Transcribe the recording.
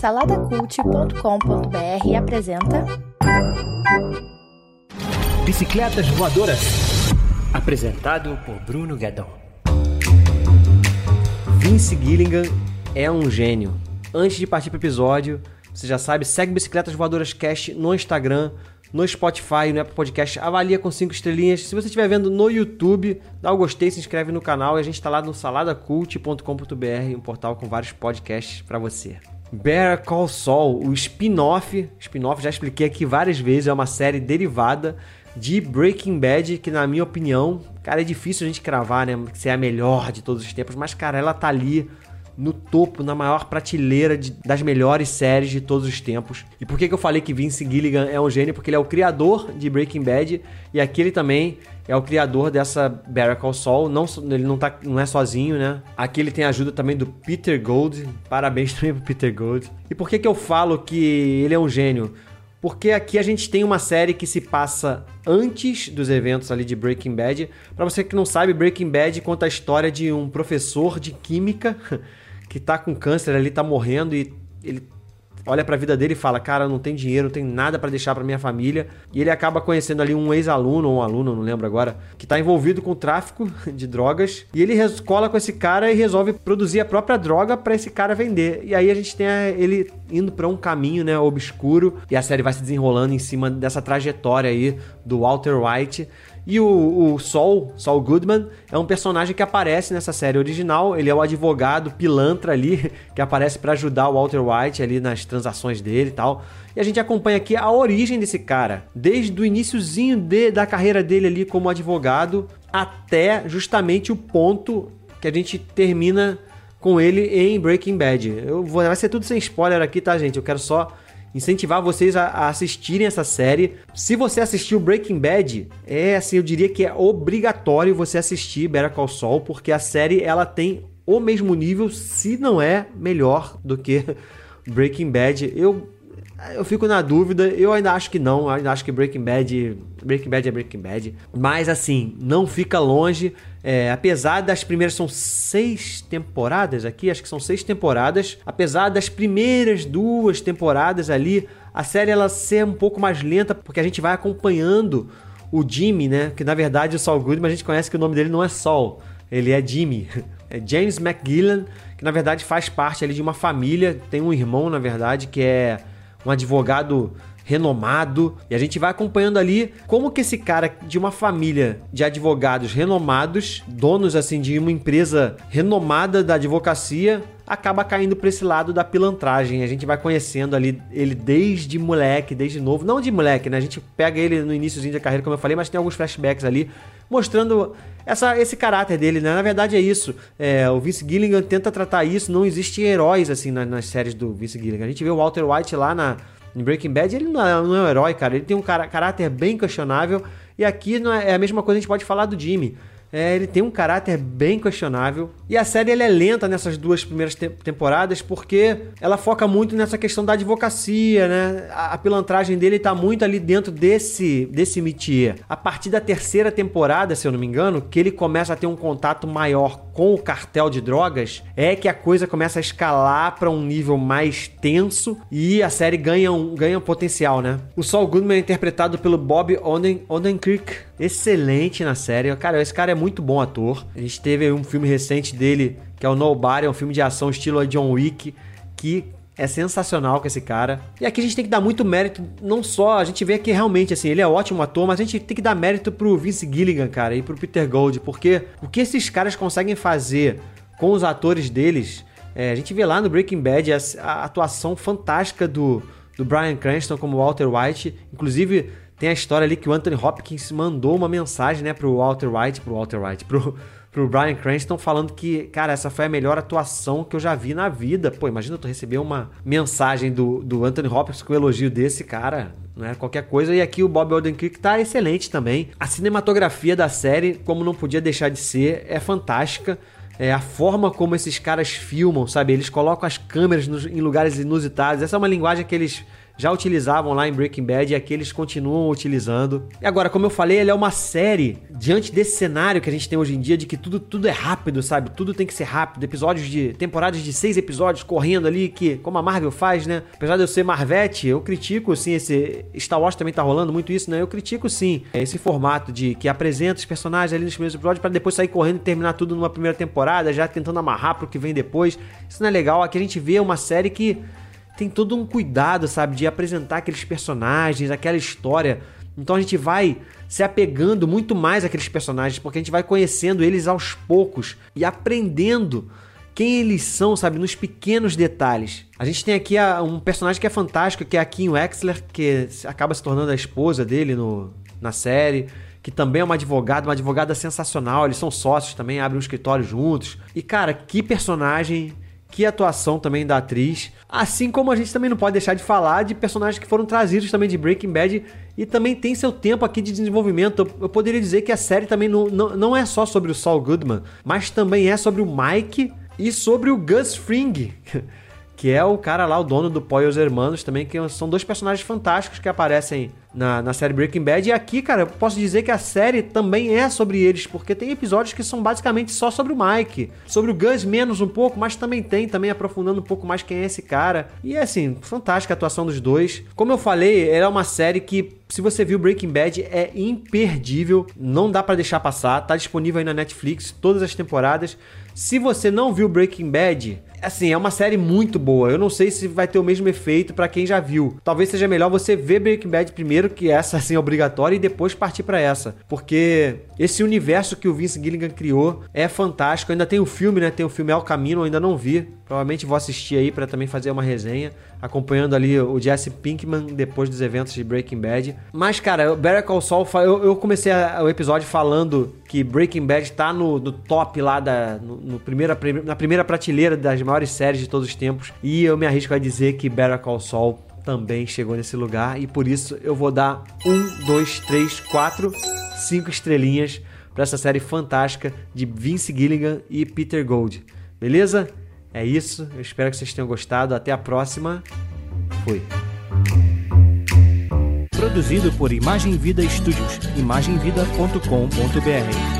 Saladacult.com.br apresenta Bicicletas Voadoras. Apresentado por Bruno Guedon. Vince Gilligan é um gênio. Antes de partir para o episódio, você já sabe, segue Bicicletas Voadoras Cast no Instagram, no Spotify, no Apple Podcast, avalia com 5 estrelinhas. Se você estiver vendo no YouTube, dá o um gostei, se inscreve no canal e a gente está lá no saladacult.com.br, um portal com vários podcasts para você. Better Call Saul, o spin-off, spin-off já expliquei aqui várias vezes, é uma série derivada de Breaking Bad, que na minha opinião, cara, é difícil a gente cravar, né, se é a melhor de todos os tempos, mas cara, ela tá ali no topo, na maior prateleira de, das melhores séries de todos os tempos. E por que, que eu falei que Vince Gilligan é um gênio? Porque ele é o criador de Breaking Bad e aqui ele também é o criador dessa Better Call Saul. Não, ele não, tá, não é sozinho, né? Aqui ele tem a ajuda também do Peter Gold. Parabéns também pro Peter Gold. E por que, que eu falo que ele é um gênio? Porque aqui a gente tem uma série que se passa antes dos eventos ali de Breaking Bad. Para você que não sabe, Breaking Bad conta a história de um professor de química que tá com câncer ali, tá morrendo e ele olha para a vida dele e fala: "Cara, não tem dinheiro, não tem nada para deixar para minha família". E ele acaba conhecendo ali um ex-aluno ou um aluno, não lembro agora, que tá envolvido com tráfico de drogas, e ele cola com esse cara e resolve produzir a própria droga para esse cara vender. E aí a gente tem ele indo para um caminho, né, obscuro, e a série vai se desenrolando em cima dessa trajetória aí do Walter White e o, o Saul, Saul Goodman, é um personagem que aparece nessa série original. Ele é o advogado pilantra ali, que aparece para ajudar o Walter White ali nas transações dele e tal. E a gente acompanha aqui a origem desse cara, desde o iníciozinho de, da carreira dele ali como advogado, até justamente o ponto que a gente termina com ele em Breaking Bad. Eu vou, vai ser tudo sem spoiler aqui, tá, gente? Eu quero só incentivar vocês a, a, assistirem essa série. Se você assistiu Breaking Bad, é assim, eu diria que é obrigatório você assistir Better Call Saul, porque a série ela tem o mesmo nível, se não é melhor do que Breaking Bad. Eu eu fico na dúvida, eu ainda acho que não, ainda acho que Breaking Bad, Breaking Bad é Breaking Bad, mas assim, não fica longe, é, apesar das primeiras, são seis temporadas aqui, acho que são seis temporadas, apesar das primeiras duas temporadas ali, a série ela ser um pouco mais lenta, porque a gente vai acompanhando o Jimmy, né, que na verdade o Saul Goodman a gente conhece que o nome dele não é Saul, ele é Jimmy, é James McGillan, que na verdade faz parte ali de uma família, tem um irmão na verdade que é um advogado renomado, e a gente vai acompanhando ali como que esse cara de uma família de advogados renomados, donos assim de uma empresa renomada da advocacia, acaba caindo para esse lado da pilantragem. A gente vai conhecendo ali ele desde moleque, desde novo, não de moleque, né? A gente pega ele no iníciozinho da carreira, como eu falei, mas tem alguns flashbacks ali mostrando essa, esse caráter dele, né? Na verdade é isso. É, o Vince Gilligan tenta tratar isso. Não existem heróis assim nas, nas séries do Vince Gilligan. A gente vê o Walter White lá na em Breaking Bad, ele não é, não é um herói, cara. Ele tem um caráter bem questionável. E aqui não é, é a mesma coisa a gente pode falar do Jimmy. É, ele tem um caráter bem questionável. E a série é lenta nessas duas primeiras te temporadas porque ela foca muito nessa questão da advocacia, né? A, a pilantragem dele tá muito ali dentro desse, desse métier. A partir da terceira temporada, se eu não me engano, que ele começa a ter um contato maior com o cartel de drogas, é que a coisa começa a escalar para um nível mais tenso e a série ganha um, ganha um potencial, né? O Saul Goodman é interpretado pelo Bob Oden, Odenkirk, excelente na série. Cara, esse cara é muito bom ator. A gente teve um filme recente dele, que é o Nobody, é um filme de ação estilo John Wick, que é sensacional com esse cara. E aqui a gente tem que dar muito mérito, não só, a gente vê que realmente, assim, ele é ótimo ator, mas a gente tem que dar mérito pro Vince Gilligan, cara, e pro Peter Gold, porque o que esses caras conseguem fazer com os atores deles, é, a gente vê lá no Breaking Bad a, a atuação fantástica do, do Brian Cranston como Walter White, inclusive tem a história ali que o Anthony Hopkins mandou uma mensagem, né, pro Walter White, pro Walter White, pro, pro Brian Cranston falando que, cara, essa foi a melhor atuação que eu já vi na vida. Pô, imagina tu receber uma mensagem do, do Anthony Hopkins com um elogio desse, cara, não é qualquer coisa. E aqui o Bob Odenkirk tá excelente também. A cinematografia da série, como não podia deixar de ser, é fantástica. É, a forma como esses caras filmam, sabe? Eles colocam as câmeras nos, em lugares inusitados. Essa é uma linguagem que eles já utilizavam lá em Breaking Bad e aqui eles continuam utilizando. E agora, como eu falei, ele é uma série diante desse cenário que a gente tem hoje em dia de que tudo, tudo é rápido, sabe? Tudo tem que ser rápido. Episódios de. temporadas de seis episódios correndo ali, que, como a Marvel faz, né? Apesar de eu ser Marvete, eu critico sim esse. Star Wars também tá rolando muito isso, né? Eu critico sim esse formato de que apresenta os personagens ali nos primeiros episódios para depois sair correndo e terminar tudo numa primeira temporada, já tentando amarrar pro que vem depois. Isso não é legal. Aqui a gente vê uma série que tem todo um cuidado, sabe, de apresentar aqueles personagens, aquela história. Então a gente vai se apegando muito mais àqueles personagens, porque a gente vai conhecendo eles aos poucos e aprendendo quem eles são, sabe, nos pequenos detalhes. A gente tem aqui um personagem que é fantástico, que é a Kim Wexler, que acaba se tornando a esposa dele no, na série que também é uma advogada, uma advogada sensacional. Eles são sócios também, abrem um escritório juntos. E cara, que personagem que atuação também da atriz. Assim como a gente também não pode deixar de falar de personagens que foram trazidos também de Breaking Bad e também tem seu tempo aqui de desenvolvimento. Eu, poderia dizer que a série também não, não, não é só sobre o Saul Goodman, mas também é sobre o Mike e sobre o Gus Fring. que é o cara lá, o dono do Pó e os Hermanos também, que são dois personagens fantásticos que aparecem na, na série Breaking Bad. E aqui, cara, eu posso dizer que a série também é sobre eles, porque tem episódios que são basicamente só sobre o Mike. Sobre o Gus menos um pouco, mas também tem, também aprofundando um pouco mais quem é esse cara. E é assim, fantástica a atuação dos dois. Como eu falei, é uma série que se você viu Breaking Bad, é imperdível, não dá para deixar passar, tá disponível aí na Netflix todas as temporadas. Se você não viu Breaking Bad, assim, é uma série muito boa. Eu não sei se vai ter o mesmo efeito para quem já viu. Talvez seja melhor você ver Breaking Bad primeiro, que essa assim é obrigatória, e depois partir para essa, porque esse universo que o Vince Gilligan criou é fantástico. Ainda tem o filme, né? Tem o filme El Camino, ainda não vi. Provavelmente vou assistir aí para também fazer uma resenha, acompanhando ali o Jesse Pinkman depois dos eventos de Breaking Bad. Mas, cara, Better Call Saul, eu, eu comecei o episódio falando que Breaking Bad tá no, no top lá da, no, no primeira, na primeira prateleira das maiores séries de todos os tempos. E eu me arrisco a dizer que Better Call Saul também chegou nesse lugar. E por isso eu vou dar um, dois, três, quatro, cinco estrelinhas para essa série fantástica de Vince Gilligan e Peter Gold. Beleza? É isso. Eu espero que vocês tenham gostado. Até a próxima. Fui. Produzido por Imagem Vida Studios. imagemvida.com.br